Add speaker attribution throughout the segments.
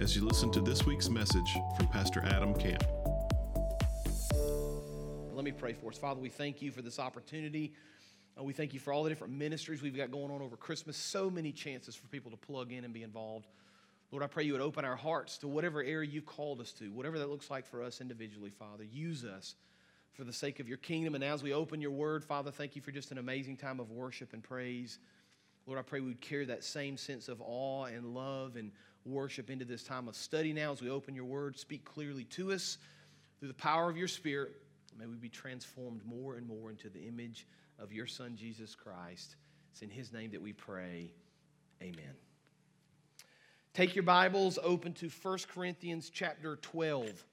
Speaker 1: as you listen to this week's message from Pastor Adam Camp.
Speaker 2: Let me pray for us. Father, we thank you for this opportunity. Uh, we thank you for all the different ministries we've got going on over Christmas. So many chances for people to plug in and be involved. Lord, I pray you would open our hearts to whatever area you've called us to, whatever that looks like for us individually, Father. Use us for the sake of your kingdom. And as we open your word, Father, thank you for just an amazing time of worship and praise. Lord, I pray we would carry that same sense of awe and love and worship into this time of study now as we open your word. Speak clearly to us through the power of your Spirit. May we be transformed more and more into the image of your Son, Jesus Christ. It's in his name that we pray. Amen. Take your Bibles open to 1 Corinthians chapter 12.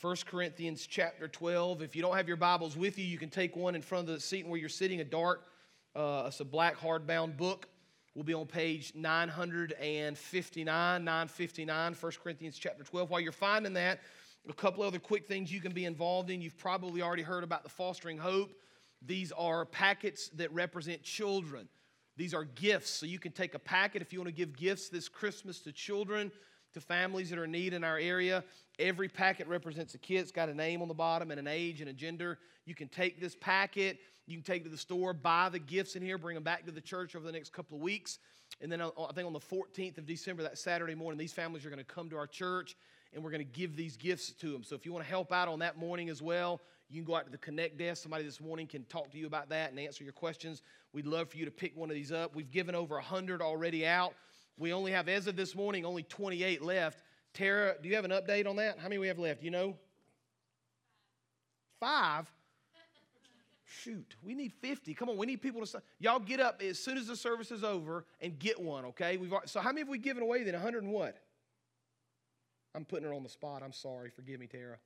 Speaker 2: 1 Corinthians chapter 12. If you don't have your Bibles with you, you can take one in front of the seat where you're sitting, a dark uh, it's a black hardbound book. We'll be on page 959, 959, 1 Corinthians chapter 12. While you're finding that, a couple other quick things you can be involved in. You've probably already heard about the Fostering Hope. These are packets that represent children. These are gifts. So you can take a packet if you want to give gifts this Christmas to children, to families that are in need in our area. Every packet represents a kid. It's got a name on the bottom and an age and a gender. You can take this packet you can take to the store, buy the gifts in here, bring them back to the church over the next couple of weeks. And then uh, I think on the 14th of December, that Saturday morning, these families are going to come to our church and we're going to give these gifts to them. So if you want to help out on that morning as well, you can go out to the Connect desk. Somebody this morning can talk to you about that and answer your questions. We'd love for you to pick one of these up. We've given over 100 already out. We only have, as of this morning, only 28 left. Tara, do you have an update on that? How many we have left? You know? Five? Shoot, we need 50. Come on, we need people to. Y'all get up as soon as the service is over and get one, okay? We've so how many have we given away then? 100 and what? I'm putting her on the spot. I'm sorry. Forgive me, Tara.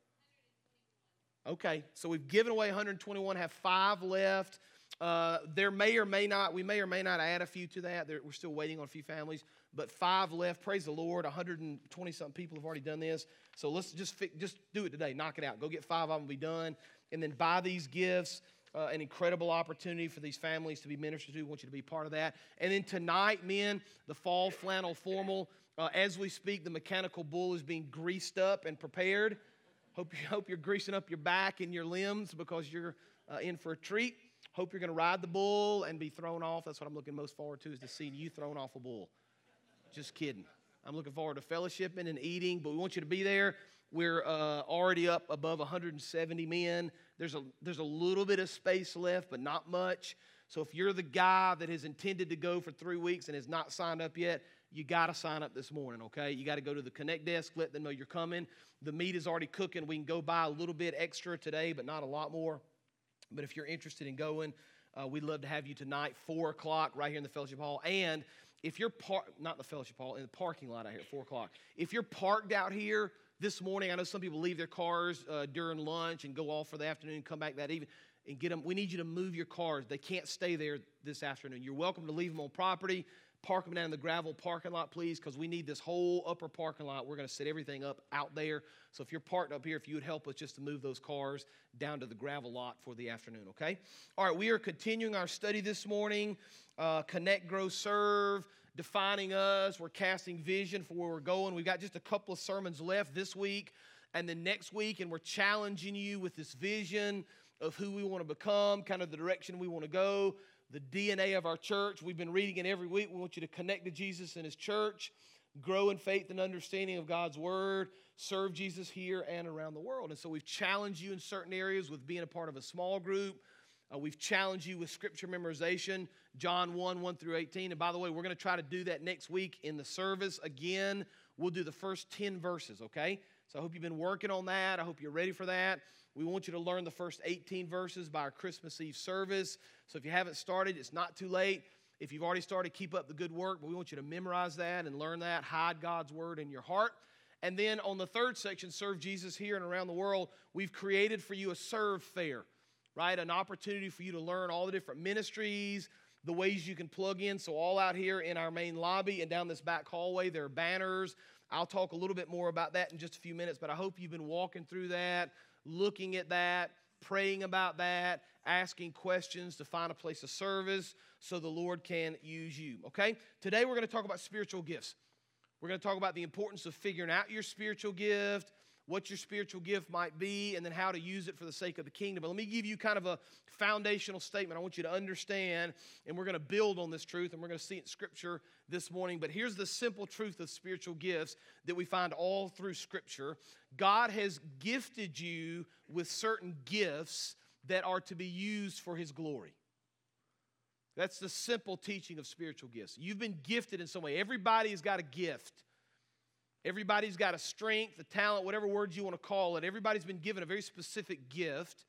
Speaker 2: Okay, so we've given away 121, have five left. Uh, there may or may not, we may or may not add a few to that. There, we're still waiting on a few families, but five left. Praise the Lord. 120 something people have already done this. So let's just just do it today. Knock it out. Go get five of them, be done, and then buy these gifts uh, an incredible opportunity for these families to be ministered to. We want you to be part of that. And then tonight, men, the fall flannel formal. Uh, as we speak, the mechanical bull is being greased up and prepared. Hope, you, hope you're greasing up your back and your limbs because you're uh, in for a treat. Hope you're going to ride the bull and be thrown off. That's what I'm looking most forward to is to seeing you thrown off a bull. Just kidding. I'm looking forward to fellowshipping and eating, but we want you to be there. We're uh, already up above 170 men. There's a, there's a little bit of space left, but not much. So if you're the guy that has intended to go for three weeks and has not signed up yet, you got to sign up this morning, okay? You got to go to the Connect desk, let them know you're coming. The meat is already cooking. We can go buy a little bit extra today, but not a lot more. But if you're interested in going, uh, we'd love to have you tonight, 4 o'clock, right here in the fellowship hall. And if you're parked, not the fellowship hall, in the parking lot out here at 4 o'clock, if you're parked out here, this morning. I know some people leave their cars uh, during lunch and go off for the afternoon, come back that evening and get them. We need you to move your cars. They can't stay there this afternoon. You're welcome to leave them on property. Park them down in the gravel parking lot, please, because we need this whole upper parking lot. We're going to set everything up out there. So if you're parked up here, if you would help us just to move those cars down to the gravel lot for the afternoon, okay? All right, we are continuing our study this morning. Uh, connect, grow, serve defining us. We're casting vision for where we're going. We've got just a couple of sermons left this week and then next week, and we're challenging you with this vision of who we want to become, kind of the direction we want to go, the DNA of our church. We've been reading it every week. We want you to connect to Jesus and His church, grow in faith and understanding of God's Word, serve Jesus here and around the world. And so we've challenged you in certain areas with being a part of a small group. Uh, we've challenged you with scripture memorization, John 1 1 through 18. And by the way, we're going to try to do that next week in the service again. We'll do the first 10 verses, okay? So I hope you've been working on that. I hope you're ready for that. We want you to learn the first 18 verses by our Christmas Eve service. So if you haven't started, it's not too late. If you've already started, keep up the good work, but we want you to memorize that and learn that, hide God's word in your heart. And then on the third section, Serve Jesus here and around the world, we've created for you a serve fair, right? An opportunity for you to learn all the different ministries, the ways you can plug in. So, all out here in our main lobby and down this back hallway, there are banners. I'll talk a little bit more about that in just a few minutes, but I hope you've been walking through that, looking at that, praying about that, asking questions to find a place of service so the Lord can use you. Okay? Today we're going to talk about spiritual gifts. We're going to talk about the importance of figuring out your spiritual gift, what your spiritual gift might be, and then how to use it for the sake of the kingdom. But let me give you kind of a foundational statement I want you to understand, and we're going to build on this truth, and we're going to see it in Scripture this morning. But here's the simple truth of spiritual gifts that we find all through Scripture God has gifted you with certain gifts that are to be used for His glory. That's the simple teaching of spiritual gifts. You've been gifted in some way. Everybody's got a gift. Everybody's got a strength, a talent, whatever words you want to call it. Everybody's been given a very specific gift.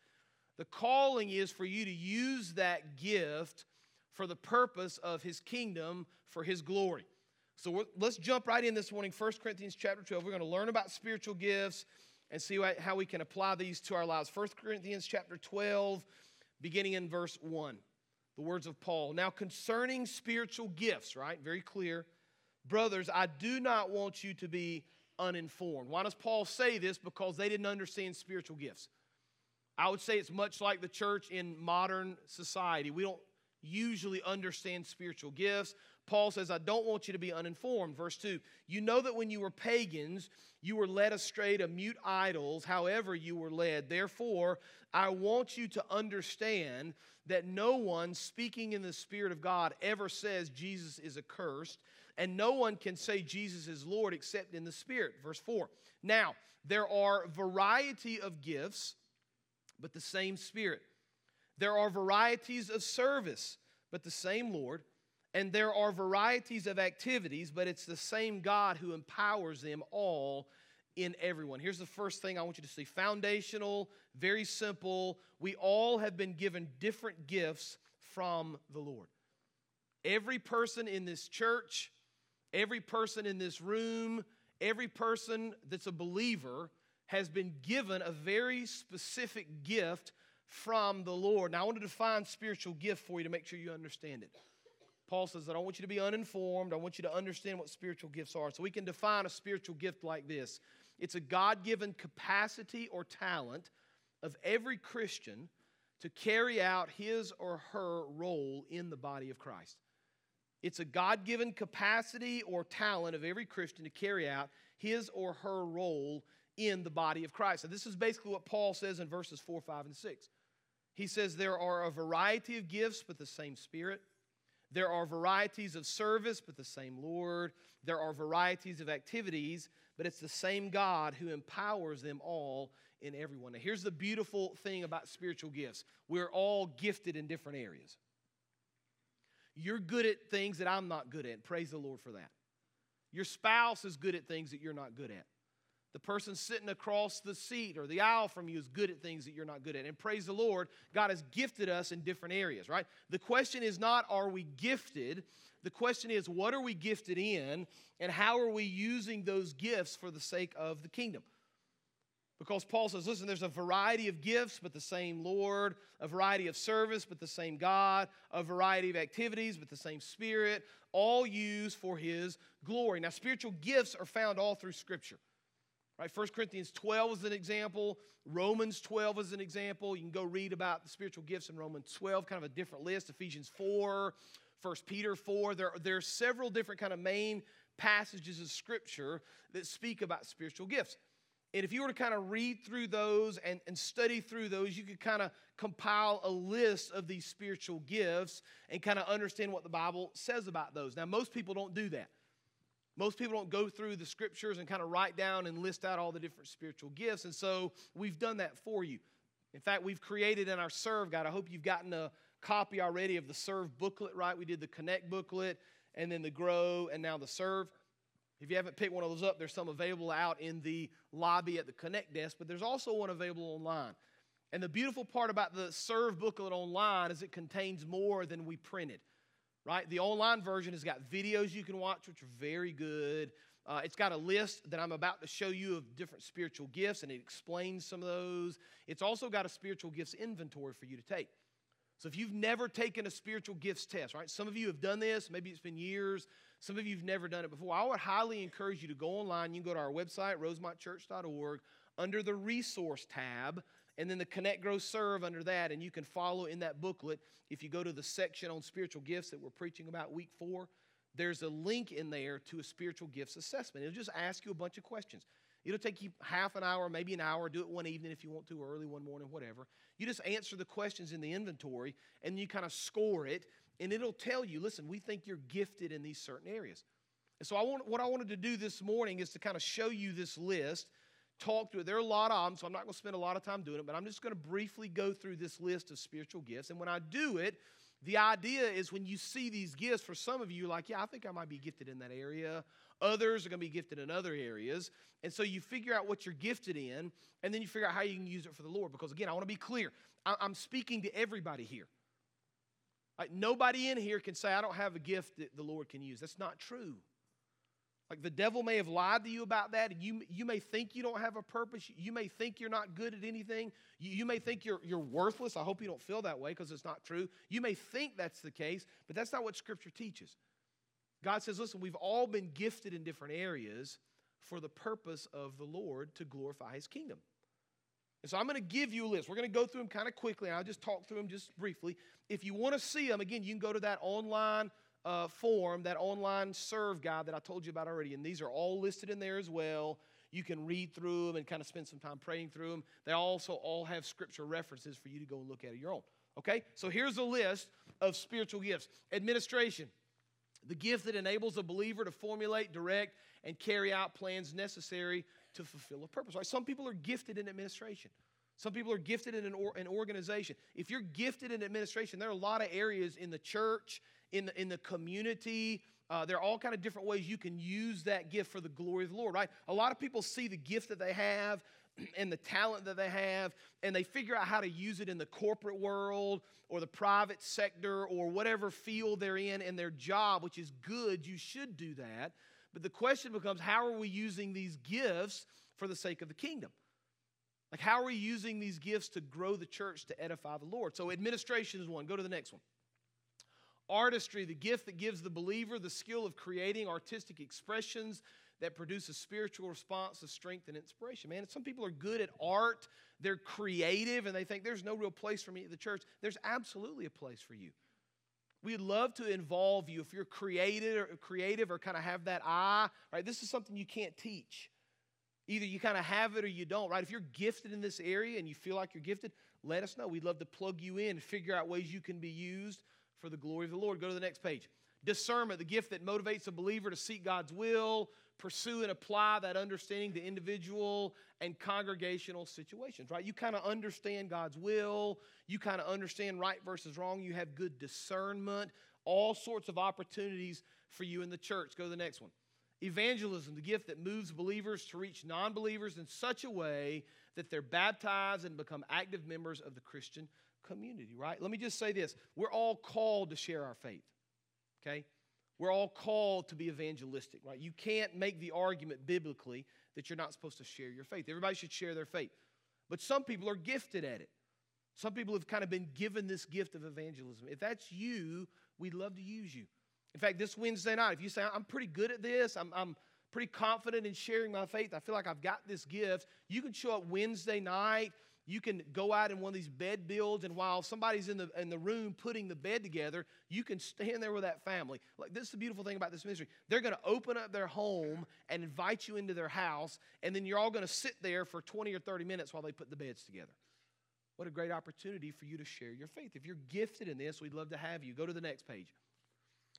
Speaker 2: The calling is for you to use that gift for the purpose of his kingdom, for his glory. So let's jump right in this morning, 1 Corinthians chapter 12. We're going to learn about spiritual gifts and see how we can apply these to our lives. 1 Corinthians chapter 12, beginning in verse 1 the words of Paul. Now, concerning spiritual gifts, right? Very clear. Brothers, I do not want you to be uninformed. Why does Paul say this? Because they didn't understand spiritual gifts. I would say it's much like the church in modern society. We don't usually understand spiritual gifts. Paul says, I don't want you to be uninformed. Verse 2 You know that when you were pagans, you were led astray to mute idols, however, you were led. Therefore, I want you to understand that no one speaking in the Spirit of God ever says Jesus is accursed, and no one can say Jesus is Lord except in the Spirit. Verse 4. Now, there are variety of gifts, but the same Spirit. There are varieties of service, but the same Lord. And there are varieties of activities, but it's the same God who empowers them all in everyone. Here's the first thing I want you to see foundational, very simple. We all have been given different gifts from the Lord. Every person in this church, every person in this room, every person that's a believer has been given a very specific gift from the Lord. Now, I want to define spiritual gift for you to make sure you understand it. Paul says, I don't want you to be uninformed. I want you to understand what spiritual gifts are. So we can define a spiritual gift like this it's a God given capacity or talent of every Christian to carry out his or her role in the body of Christ. It's a God given capacity or talent of every Christian to carry out his or her role in the body of Christ. So, this is basically what Paul says in verses 4, 5, and 6. He says, There are a variety of gifts, but the same Spirit. There are varieties of service, but the same Lord. There are varieties of activities, but it's the same God who empowers them all in everyone. Now, here's the beautiful thing about spiritual gifts we're all gifted in different areas. You're good at things that I'm not good at. Praise the Lord for that. Your spouse is good at things that you're not good at. The person sitting across the seat or the aisle from you is good at things that you're not good at. And praise the Lord, God has gifted us in different areas, right? The question is not, are we gifted? The question is, what are we gifted in? And how are we using those gifts for the sake of the kingdom? Because Paul says, listen, there's a variety of gifts, but the same Lord, a variety of service, but the same God, a variety of activities, but the same Spirit, all used for His glory. Now, spiritual gifts are found all through Scripture. Right? 1 Corinthians 12 is an example. Romans 12 is an example. You can go read about the spiritual gifts in Romans 12, kind of a different list. Ephesians 4, 1 Peter 4. There, there are several different kind of main passages of Scripture that speak about spiritual gifts. And if you were to kind of read through those and, and study through those, you could kind of compile a list of these spiritual gifts and kind of understand what the Bible says about those. Now, most people don't do that. Most people don't go through the scriptures and kind of write down and list out all the different spiritual gifts. And so we've done that for you. In fact, we've created in our Serve Guide, I hope you've gotten a copy already of the Serve booklet, right? We did the Connect booklet and then the Grow and now the Serve. If you haven't picked one of those up, there's some available out in the lobby at the Connect desk, but there's also one available online. And the beautiful part about the Serve booklet online is it contains more than we printed right? The online version has got videos you can watch, which are very good. Uh, it's got a list that I'm about to show you of different spiritual gifts, and it explains some of those. It's also got a spiritual gifts inventory for you to take. So if you've never taken a spiritual gifts test, right? Some of you have done this, maybe it's been years. Some of you have never done it before. I would highly encourage you to go online. You can go to our website, rosemontchurch.org, under the resource tab, and then the Connect, Grow, Serve under that, and you can follow in that booklet. If you go to the section on spiritual gifts that we're preaching about week four, there's a link in there to a spiritual gifts assessment. It'll just ask you a bunch of questions. It'll take you half an hour, maybe an hour. Do it one evening if you want to, or early one morning, whatever. You just answer the questions in the inventory and you kind of score it, and it'll tell you, listen, we think you're gifted in these certain areas. And so I want, what I wanted to do this morning is to kind of show you this list, talk through it. There are a lot of them, so I'm not going to spend a lot of time doing it, but I'm just going to briefly go through this list of spiritual gifts. And when I do it, the idea is when you see these gifts, for some of you, like, yeah, I think I might be gifted in that area. Others are going to be gifted in other areas. And so you figure out what you're gifted in, and then you figure out how you can use it for the Lord. Because again, I want to be clear. I'm speaking to everybody here. Like nobody in here can say, I don't have a gift that the Lord can use. That's not true. Like the devil may have lied to you about that, and you, you may think you don't have a purpose. You may think you're not good at anything. You, you may think you're, you're worthless. I hope you don't feel that way because it's not true. You may think that's the case, but that's not what Scripture teaches. God says, listen, we've all been gifted in different areas for the purpose of the Lord to glorify His kingdom. And so I'm going to give you a list. We're going to go through them kind of quickly, and I'll just talk through them just briefly. If you want to see them, again, you can go to that online uh, form, that online serve guide that I told you about already. And these are all listed in there as well. You can read through them and kind of spend some time praying through them. They also all have scripture references for you to go and look at on your own. Okay? So here's a list of spiritual gifts administration, the gift that enables a believer to formulate, direct, and carry out plans necessary to fulfill a purpose. Right? Some people are gifted in administration. Some people are gifted in an, or, an organization. If you're gifted in administration, there are a lot of areas in the church in the, in the community. Uh, there are all kind of different ways you can use that gift for the glory of the Lord, right? A lot of people see the gift that they have and the talent that they have, and they figure out how to use it in the corporate world or the private sector or whatever field they're in in their job, which is good. You should do that. But the question becomes how are we using these gifts for the sake of the kingdom? Like, how are we using these gifts to grow the church to edify the Lord? So, administration is one. Go to the next one. Artistry, the gift that gives the believer the skill of creating artistic expressions that produce a spiritual response of strength and inspiration. Man, some people are good at art, they're creative, and they think there's no real place for me at the church. There's absolutely a place for you. We'd love to involve you if you're creative or creative or kind of have that eye, right? This is something you can't teach. Either you kind of have it or you don't, right? If you're gifted in this area and you feel like you're gifted, let us know. We'd love to plug you in and figure out ways you can be used for the glory of the Lord. Go to the next page. Discernment, the gift that motivates a believer to seek God's will, pursue and apply that understanding to individual and congregational situations, right? You kind of understand God's will, you kind of understand right versus wrong, you have good discernment, all sorts of opportunities for you in the church. Go to the next one. Evangelism, the gift that moves believers to reach non believers in such a way that they're baptized and become active members of the Christian community, right? Let me just say this we're all called to share our faith, okay? We're all called to be evangelistic, right? You can't make the argument biblically that you're not supposed to share your faith. Everybody should share their faith. But some people are gifted at it. Some people have kind of been given this gift of evangelism. If that's you, we'd love to use you. In fact, this Wednesday night, if you say, I'm pretty good at this, I'm, I'm pretty confident in sharing my faith, I feel like I've got this gift, you can show up Wednesday night you can go out in one of these bed builds, and while somebody's in the, in the room putting the bed together, you can stand there with that family. Like, this is the beautiful thing about this ministry. They're going to open up their home and invite you into their house, and then you're all going to sit there for 20 or 30 minutes while they put the beds together. What a great opportunity for you to share your faith. If you're gifted in this, we'd love to have you. Go to the next page.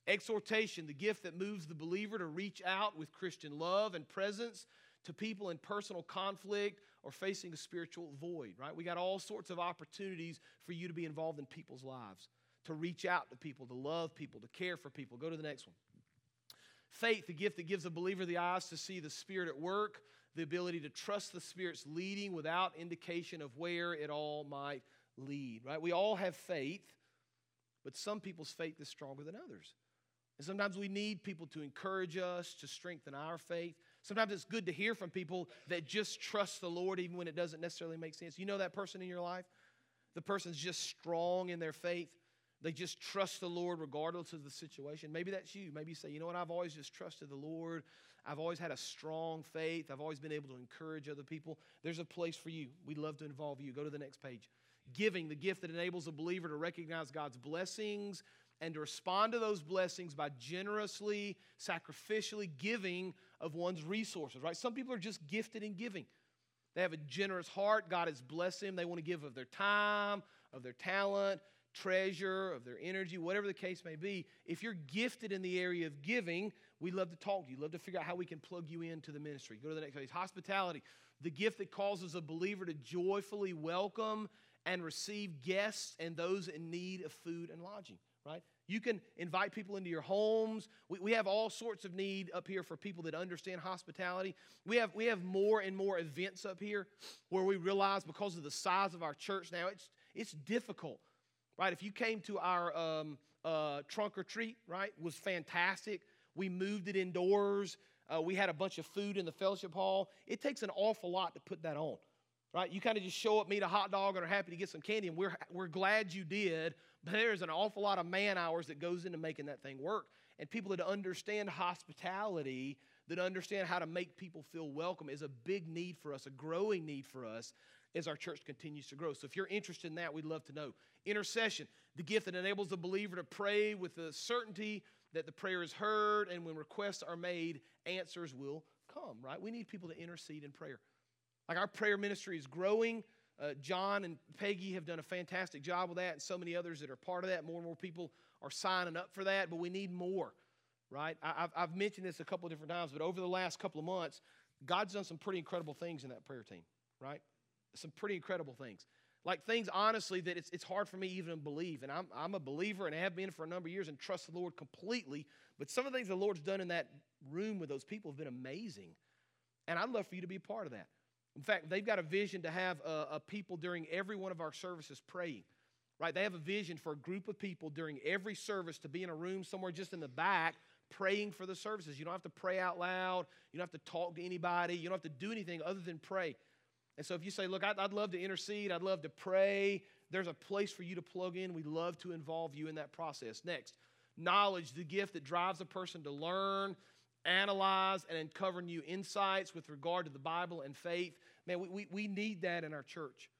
Speaker 2: Exhortation, the gift that moves the believer to reach out with Christian love and presence to people in personal conflict or facing a spiritual void, right? We got all sorts of opportunities for you to be involved in people's lives, to reach out to people, to love people, to care for people. Go to the next one. Faith, the gift that gives a believer the eyes to see the Spirit at work, the ability to trust the Spirit's leading without indication of where it all might lead, right? We all have faith. But some people's faith is stronger than others. And sometimes we need people to encourage us, to strengthen our faith. Sometimes it's good to hear from people that just trust the Lord even when it doesn't necessarily make sense. You know that person in your life? The person's just strong in their faith. They just trust the Lord regardless of the situation. Maybe that's you. Maybe you say, you know what, I've always just trusted the Lord. I've always had a strong faith. I've always been able to encourage other people. There's a place for you. We'd love to involve you. Go to the next page. Giving, the gift that enables a believer to recognize God's blessings and to respond to those blessings by generously, sacrificially giving of one's resources, right? Some people are just gifted in giving. They have a generous heart. God has blessed them. They want to give of their time, of their talent, treasure, of their energy, whatever the case may be. If you're gifted in the area of giving, we love to talk to you. Love to figure out how we can plug you into the ministry. Go to the next page. Hospitality, the gift that causes a believer to joyfully welcome and receive guests and those in need of food and lodging right? You can invite people into your homes. We, we have all sorts of need up here for people that understand hospitality. We have, we have more and more events up here where we realize because of the size of our church now, it's, it's difficult, right? If you came to our um, uh, trunk or treat, right, was fantastic. We moved it indoors. Uh, we had a bunch of food in the fellowship hall. It takes an awful lot to put that on right? You kind of just show up, meet a hot dog, and are happy to get some candy, and we're, we're glad you did, but there's an awful lot of man hours that goes into making that thing work. And people that understand hospitality, that understand how to make people feel welcome, is a big need for us, a growing need for us as our church continues to grow. So if you're interested in that, we'd love to know. Intercession, the gift that enables the believer to pray with the certainty that the prayer is heard, and when requests are made, answers will come, right? We need people to intercede in prayer. Like our prayer ministry is growing. Uh, John and Peggy have done a fantastic job with that, and so many others that are part of that. More and more people are signing up for that, but we need more, right? I, have I've mentioned this a couple of different times, but over the last couple of months, God's done some pretty incredible things in that prayer team, right? Some pretty incredible things. Like things, honestly, that it's, it's hard for me even to believe. And I'm, I'm a believer and I have been for a number of years and trust the Lord completely. But some of the things the Lord's done in that room with those people have been amazing. And I'd love for you to be a part of that. In fact, they've got a vision to have a, a, people during every one of our services praying. Right? They have a vision for a group of people during every service to be in a room somewhere just in the back praying for the services. You don't have to pray out loud. You don't have to talk to anybody. You don't have to do anything other than pray. And so if you say, Look, I'd, I'd love to intercede, I'd love to pray, there's a place for you to plug in. We'd love to involve you in that process. Next, knowledge, the gift that drives a person to learn analyze and uncover new insights with regard to the Bible and faith. Man, we, we, we need that in our church.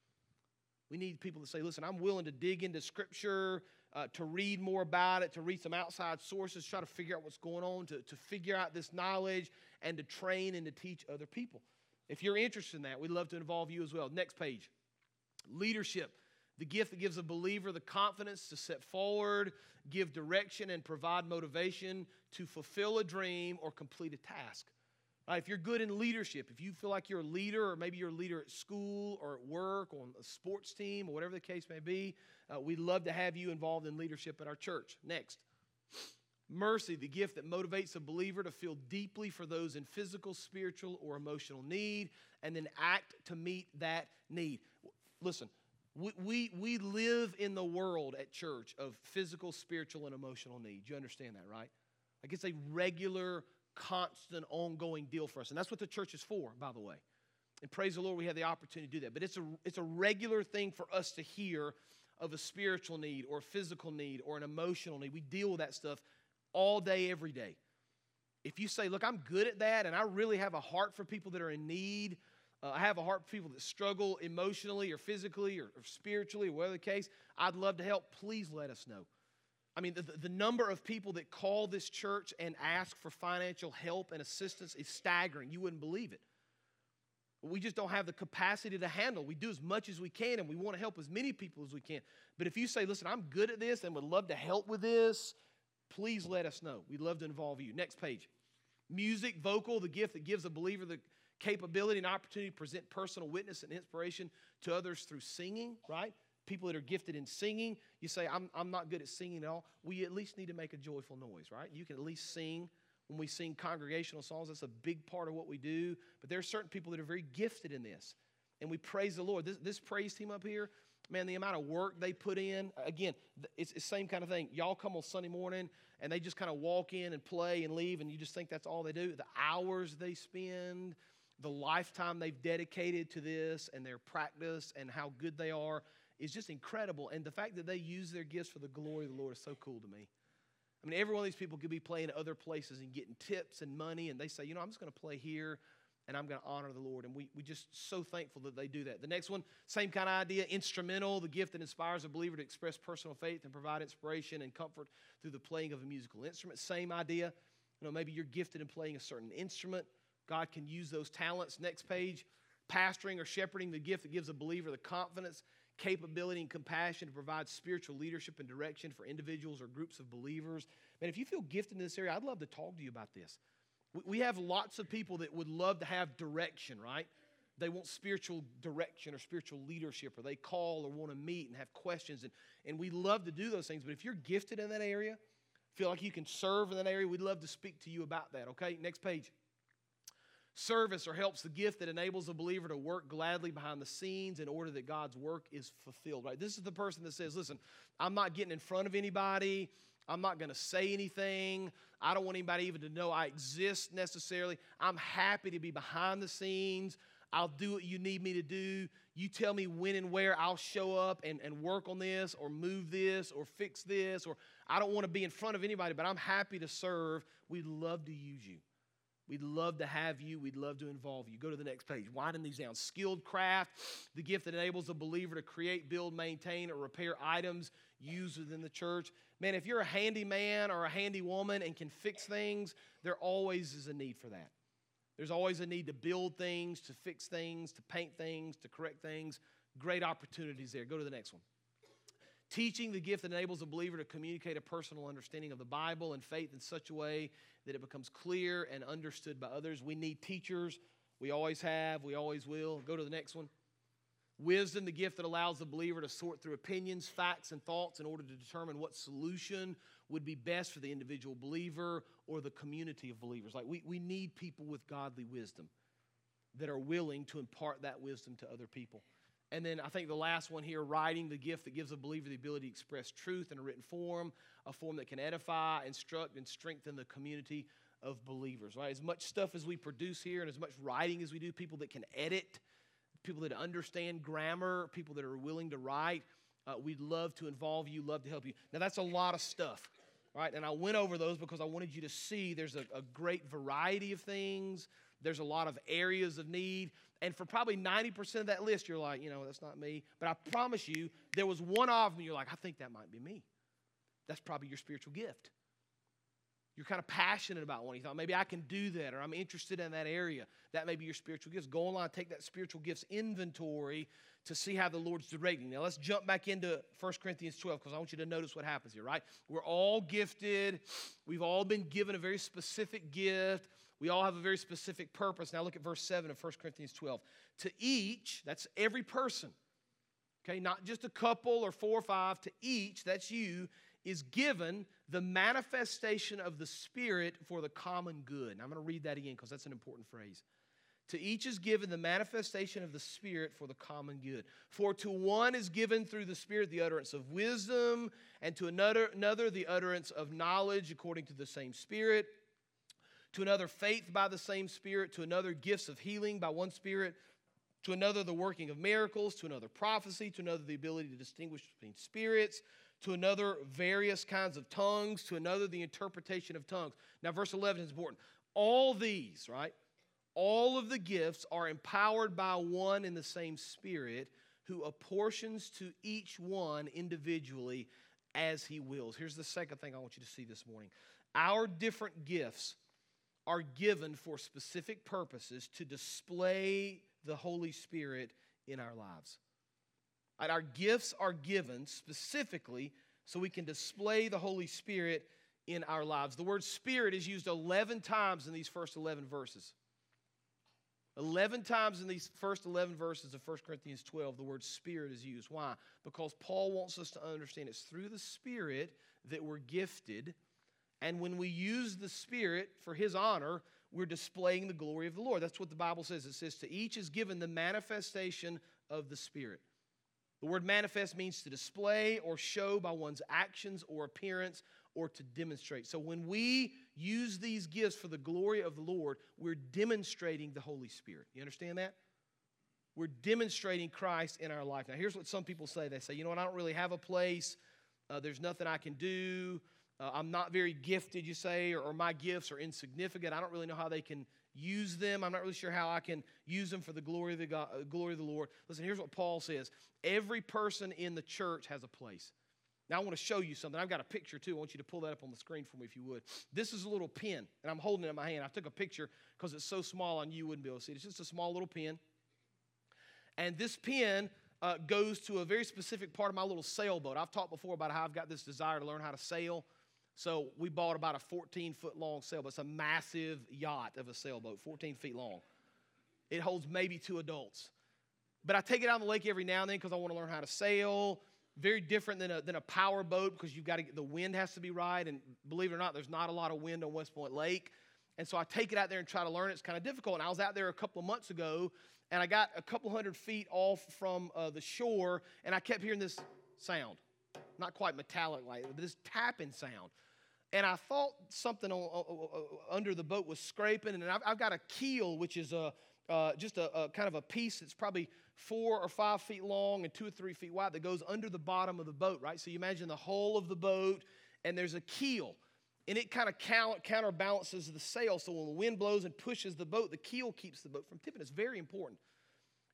Speaker 2: We need people to say, listen, I'm willing to dig into Scripture, uh, to read more about it, to read some outside sources, try to figure out what's going on, to, to figure out this knowledge, and to train and to teach other people. If you're interested in that, we'd love to involve you as well. Next page leadership the gift that gives a believer the confidence to set forward, give direction, and provide motivation to fulfill a dream or complete a task. Right, if you're good in leadership, if you feel like you're a leader, or maybe you're a leader at school or at work, or on a sports team, or whatever the case may be, uh, we'd love to have you involved in leadership at our church. Next, mercy, the gift that motivates a believer to feel deeply for those in physical, spiritual, or emotional need, and then act to meet that need. Listen, we, we, we live in the world at church of physical, spiritual, and emotional need. You understand that, right? Like it's a regular, constant, ongoing deal for us. And that's what the church is for, by the way. And praise the Lord, we have the opportunity to do that. But it's a, it's a regular thing for us to hear of a spiritual need or a physical need or an emotional need. We deal with that stuff all day, every day. If you say, Look, I'm good at that, and I really have a heart for people that are in need, uh, I have a heart for people that struggle emotionally or physically or, or, spiritually or whatever the case. I'd love to help. Please let us know. I mean, the, the number of people that call this church and ask for financial help and assistance is staggering. You wouldn't believe it. We just don't have the capacity to handle. We do as much as we can, and we want to help as many people as we can. But if you say, listen, I'm good at this and would love to help with this, please let us know. We'd love to involve you. Next page. Music, vocal, the gift that gives a believer the capability and opportunity to present personal witness and inspiration to others through singing, right? People that are gifted in singing, you say, I'm, I'm not good at singing at all. We at least need to make a joyful noise, right? You can at least sing when we sing congregational songs. That's a big part of what we do. But there are certain people that are very gifted in this. And we praise the Lord. This, this praise team up here, man, the amount of work they put in. Again, it's the same kind of thing. Y'all come on Sunday morning and they just kind of walk in and play and leave, and you just think that's all they do. The hours they spend, the lifetime they've dedicated to this, and their practice and how good they are is just incredible. And the fact that they use their gifts for the glory of the Lord is so cool to me. I mean, every one of these people could be playing other places and getting tips and money, and they say, you know, I'm just going to play here and I'm going to honor the Lord. And we, we just so thankful that they do that. The next one, same kind of idea, instrumental, the gift that inspires a believer to express personal faith and provide inspiration and comfort through the playing of a musical instrument. Same idea. You know, maybe you're gifted in playing a certain instrument. God can use those talents. Next page, pastoring or shepherding, the gift that gives a believer the confidence capability and compassion to provide spiritual leadership and direction for individuals or groups of believers. Man, if you feel gifted in this area, I'd love to talk to you about this. We have lots of people that would love to have direction, right? They want spiritual direction or spiritual leadership, or they call or want to meet and have questions. And, and we love to do those things. But if you're gifted in that area, feel like you can serve in that area, we'd love to speak to you about that, okay? Next page service or helps the gift that enables a believer to work gladly behind the scenes in order that God's work is fulfilled, right? This is the person that says, listen, I'm not getting in front of anybody. I'm not going to say anything. I don't want anybody even to know I exist necessarily. I'm happy to be behind the scenes. I'll do what you need me to do. You tell me when and where I'll show up and, and work on this or move this or fix this. Or I don't want to be in front of anybody, but I'm happy to serve. We'd love to use you. We'd love to have you. We'd love to involve you. Go to the next page. Widen these down. Skilled craft, the gift that enables a believer to create, build, maintain, or repair items used within the church. Man, if you're a handyman or a handy woman and can fix things, there always is a need for that. There's always a need to build things, to fix things, to paint things, to correct things. Great opportunities there. Go to the next one. Teaching the gift that enables a believer to communicate a personal understanding of the Bible and faith in such a way that it becomes clear and understood by others. We need teachers. We always have, we always will. Go to the next one. Wisdom, the gift that allows the believer to sort through opinions, facts, and thoughts in order to determine what solution would be best for the individual believer or the community of believers. Like, we, we need people with godly wisdom that are willing to impart that wisdom to other people. And then I think the last one here, writing, the gift that gives a believer the ability to express truth in a written form, a form that can edify, instruct, and strengthen the community of believers, right? As much stuff as we produce here and as much writing as we do, people that can edit, people that understand grammar, people that are willing to write, uh, we'd love to involve you, love to help you. Now, that's a lot of stuff, right? And I went over those because I wanted you to see there's a, a great variety of things, there's a lot of areas of need. And for probably 90% of that list, you're like, you know, that's not me. But I promise you, there was one of them, you're like, I think that might be me. That's probably your spiritual gift. You're kind of passionate about one. You thought, maybe I can do that, or I'm interested in that area. That may be your spiritual gifts. Go online, take that spiritual gifts inventory to see how the Lord's directing. Now, let's jump back into 1 Corinthians 12 because I want you to notice what happens here, right? We're all gifted, we've all been given a very specific gift. We all have a very specific purpose. Now look at verse 7 of 1 Corinthians 12. To each, that's every person, okay, not just a couple or four or five, to each, that's you, is given the manifestation of the Spirit for the common good. And I'm going to read that again because that's an important phrase. To each is given the manifestation of the Spirit for the common good. For to one is given through the Spirit the utterance of wisdom, and to another, another the utterance of knowledge according to the same Spirit to another faith by the same Spirit, to another gifts of healing by one Spirit, to another the working of miracles, to another prophecy, to another the ability to distinguish between spirits, to another various kinds of tongues, to another the interpretation of tongues. Now, verse 11 is important. All these, right? All of the gifts are empowered by one and the same Spirit who apportions to each one individually as he wills. Here's the second thing I want you to see this morning. Our different gifts are given for specific purposes to display the Holy Spirit in our lives. And our gifts are given specifically so we can display the Holy Spirit in our lives. The word Spirit is used 11 times in these first 11 verses. 11 times in these first 11 verses of 1 Corinthians 12, the word Spirit is used. Why? Because Paul wants us to understand it's through the Spirit that we're gifted and when we use the Spirit for His honor, we're displaying the glory of the Lord. That's what the Bible says. It says, To each is given the manifestation of the Spirit. The word manifest means to display or show by one's actions or appearance or to demonstrate. So when we use these gifts for the glory of the Lord, we're demonstrating the Holy Spirit. You understand that? We're demonstrating Christ in our life. Now, here's what some people say they say, you know what, I don't really have a place, uh, there's nothing I can do. Uh, I'm not very gifted, you say, or, or my gifts are insignificant. I don't really know how they can use them. I'm not really sure how I can use them for the glory of the, God, uh, glory of the Lord. Listen, here's what Paul says Every person in the church has a place. Now, I want to show you something. I've got a picture too. I want you to pull that up on the screen for me if you would. This is a little pin, and I'm holding it in my hand. I took a picture because it's so small and you wouldn't be able to see it. It's just a small little pin. And this pin uh, goes to a very specific part of my little sailboat. I've talked before about how I've got this desire to learn how to sail. So we bought about a 14 foot long sailboat. It's a massive yacht of a sailboat, 14 feet long. It holds maybe two adults. But I take it out on the lake every now and then because I want to learn how to sail. Very different than a, than a power boat because you've got to get the wind has to be right. And believe it or not, there's not a lot of wind on West Point Lake. And so I take it out there and try to learn. It's kind of difficult. And I was out there a couple of months ago and I got a couple hundred feet off from uh, the shore and I kept hearing this sound. Not quite metallic like, but this tapping sound and I thought something on, under the boat was scraping, and I've, I've got a keel, which is a, uh, just a, a, kind of a piece that's probably four or five feet long and two or three feet wide that goes under the bottom of the boat, right? So you imagine the hull of the boat, and there's a keel, and it kind of counterbalances the sail. So when the wind blows and pushes the boat, the keel keeps the boat from tipping. It's very important.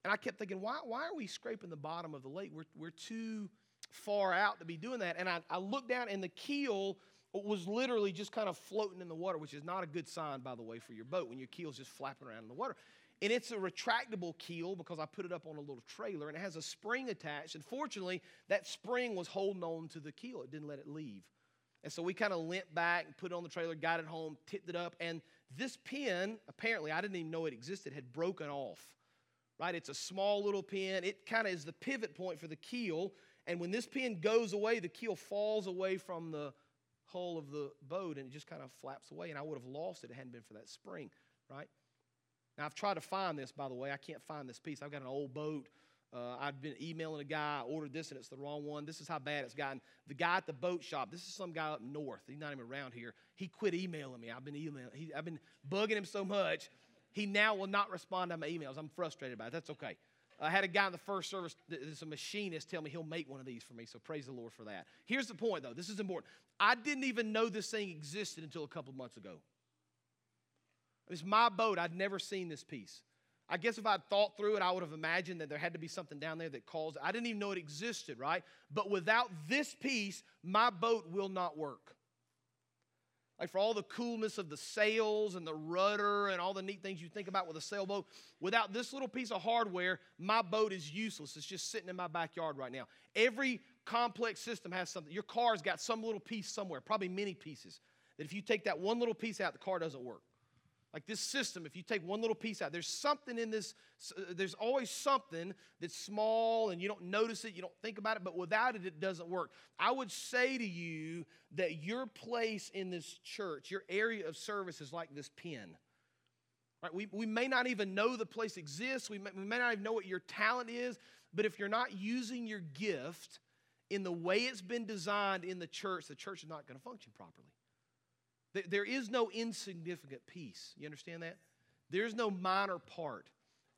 Speaker 2: And I kept thinking, why, why are we scraping the bottom of the lake? We're, we're too far out to be doing that. And I, I looked down, and the keel was literally just kind of floating in the water, which is not a good sign, by the way, for your boat when your keel's just flapping around in the water. And it's a retractable keel because I put it up on a little trailer and it has a spring attached. And fortunately, that spring was holding on to the keel, it didn't let it leave. And so we kind of limped back and put it on the trailer, got it home, tipped it up. And this pin, apparently, I didn't even know it existed, had broken off. Right? It's a small little pin. It kind of is the pivot point for the keel. And when this pin goes away, the keel falls away from the hull of the boat and it just kind of flaps away. And I would have lost it if it hadn't been for that spring, right? Now, I've tried to find this, by the way. I can't find this piece. I've got an old boat. Uh, I've been emailing a guy. I ordered this and it's the wrong one. This is how bad it's gotten. The guy at the boat shop, this is some guy up north. He's not even around here. He quit emailing me. I've been emailing. He, I've been bugging him so much. He now will not respond to my emails. I'm frustrated about it. That's okay. I had a guy in the first service that's a machinist tell me he'll make one of these for me, so praise the Lord for that. Here's the point, though. This is important. I didn't even know this thing existed until a couple months ago. It's my boat. I'd never seen this piece. I guess if I'd thought through it, I would have imagined that there had to be something down there that caused. I didn't even know it existed, right? But without this piece, my boat will not work. Like for all the coolness of the sails and the rudder and all the neat things you think about with a sailboat, without this little piece of hardware, my boat is useless. It's just sitting in my backyard right now. Every complex system has something. Your car's got some little piece somewhere, probably many pieces, that if you take that one little piece out, the car doesn't work. Like this system, if you take one little piece out, there's something in this, uh, there's always something that's small and you don't notice it, you don't think about it, but without it, it doesn't work. I would say to you that your place in this church, your area of service is like this pin. Right? We, we may not even know the place exists, we may, we may not even know what your talent is, but if you're not using your gift in the way it's been designed in the church, the church is not going to function properly. There is no insignificant piece. You understand that? There's no minor part.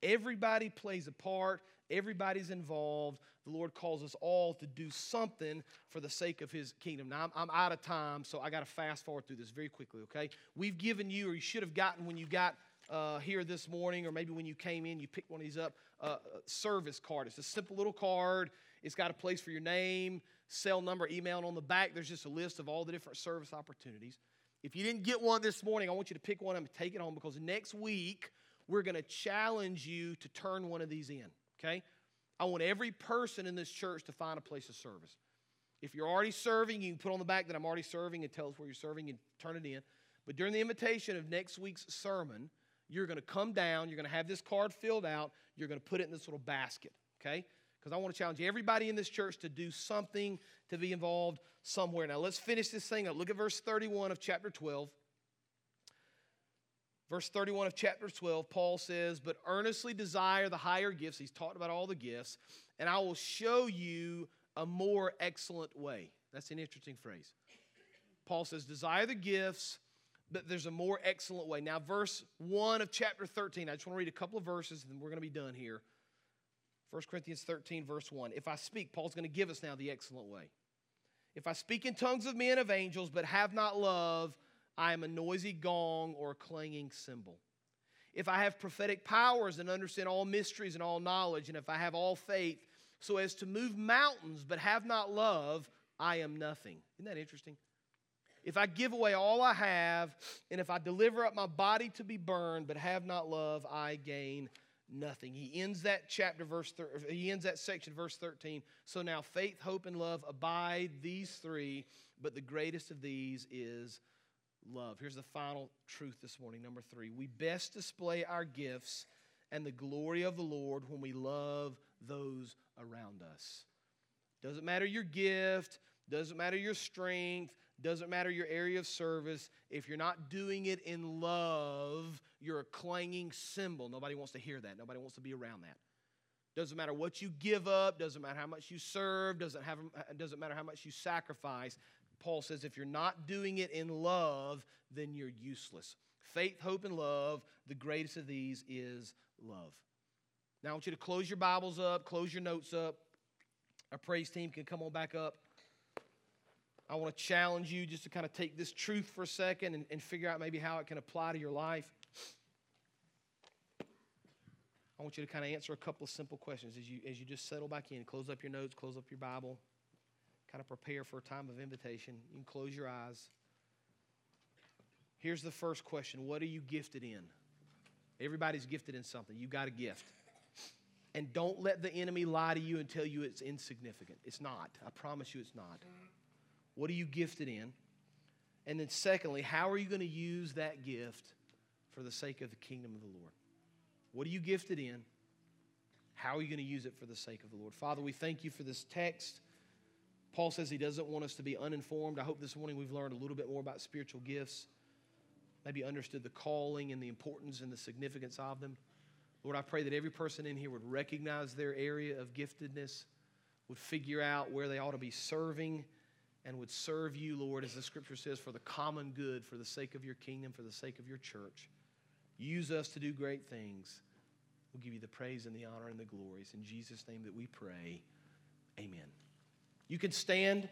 Speaker 2: Everybody plays a part, everybody's involved. The Lord calls us all to do something for the sake of His kingdom. Now, I'm, I'm out of time, so I got to fast forward through this very quickly, okay? We've given you, or you should have gotten when you got uh, here this morning, or maybe when you came in, you picked one of these up, uh, service card. It's a simple little card. It's got a place for your name, cell number, email, and on the back, there's just a list of all the different service opportunities. If you didn't get one this morning, I want you to pick one and take it home because next week we're going to challenge you to turn one of these in, okay? I want every person in this church to find a place of service. If you're already serving, you can put on the back that I'm already serving and tell us where you're serving and turn it in. But during the invitation of next week's sermon, you're going to come down, you're going to have this card filled out, you're going to put it in this little basket, okay? Because I want to challenge everybody in this church to do something to be involved somewhere. Now, let's finish this thing up. Look at verse 31 of chapter 12. Verse 31 of chapter 12, Paul says, But earnestly desire the higher gifts. He's talked about all the gifts, and I will show you a more excellent way. That's an interesting phrase. Paul says, Desire the gifts, but there's a more excellent way. Now, verse 1 of chapter 13, I just want to read a couple of verses, and then we're going to be done here. 1 Corinthians 13, verse 1. If I speak, Paul's going to give us now the excellent way. If I speak in tongues of men of angels, but have not love, I am a noisy gong or a clanging cymbal. If I have prophetic powers and understand all mysteries and all knowledge, and if I have all faith so as to move mountains but have not love, I am nothing. Isn't that interesting? If I give away all I have, and if I deliver up my body to be burned but have not love, I gain nothing. He ends that chapter, verse thir- he ends that section, verse 13. So now faith, hope, and love abide these three, but the greatest of these is love. Here's the final truth this morning. Number three we best display our gifts and the glory of the Lord when we love those around us. Doesn't matter your gift, doesn't matter your strength, doesn't matter your area of service. If you're not doing it in love, you're a clanging cymbal. Nobody wants to hear that. Nobody wants to be around that. Doesn't matter what you give up, doesn't matter how much you serve, doesn't, have, doesn't matter how much you sacrifice. Paul says if you're not doing it in love, then you're useless. Faith, hope, and love, the greatest of these is love. Now I want you to close your Bibles up, close your notes up. Our praise team can come on back up. I want to challenge you just to kind of take this truth for a second and, and figure out maybe how it can apply to your life. I want you to kind of answer a couple of simple questions as you, as you just settle back in. Close up your notes, close up your Bible kind of prepare for a time of invitation. You can close your eyes. Here's the first question What are you gifted in? Everybody's gifted in something. You got a gift. And don't let the enemy lie to you and tell you it's insignificant. It's not. I promise you it's not. What are you gifted in? And then, secondly, how are you going to use that gift for the sake of the kingdom of the Lord? What are you gifted in? How are you going to use it for the sake of the Lord? Father, we thank you for this text. Paul says he doesn't want us to be uninformed. I hope this morning we've learned a little bit more about spiritual gifts, maybe understood the calling and the importance and the significance of them. Lord, I pray that every person in here would recognize their area of giftedness, would figure out where they ought to be serving, and would serve you, Lord, as the scripture says, for the common good, for the sake of your kingdom, for the sake of your church. Use us to do great things. We'll give you the praise and the honor and the glories. In Jesus' name that we pray. Amen. You can stand.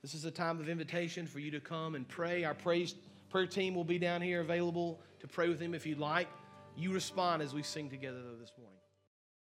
Speaker 2: This is a time of invitation for you to come and pray. Our praise, prayer team will be down here available to pray with him if you'd like. You respond as we sing together, though, this morning.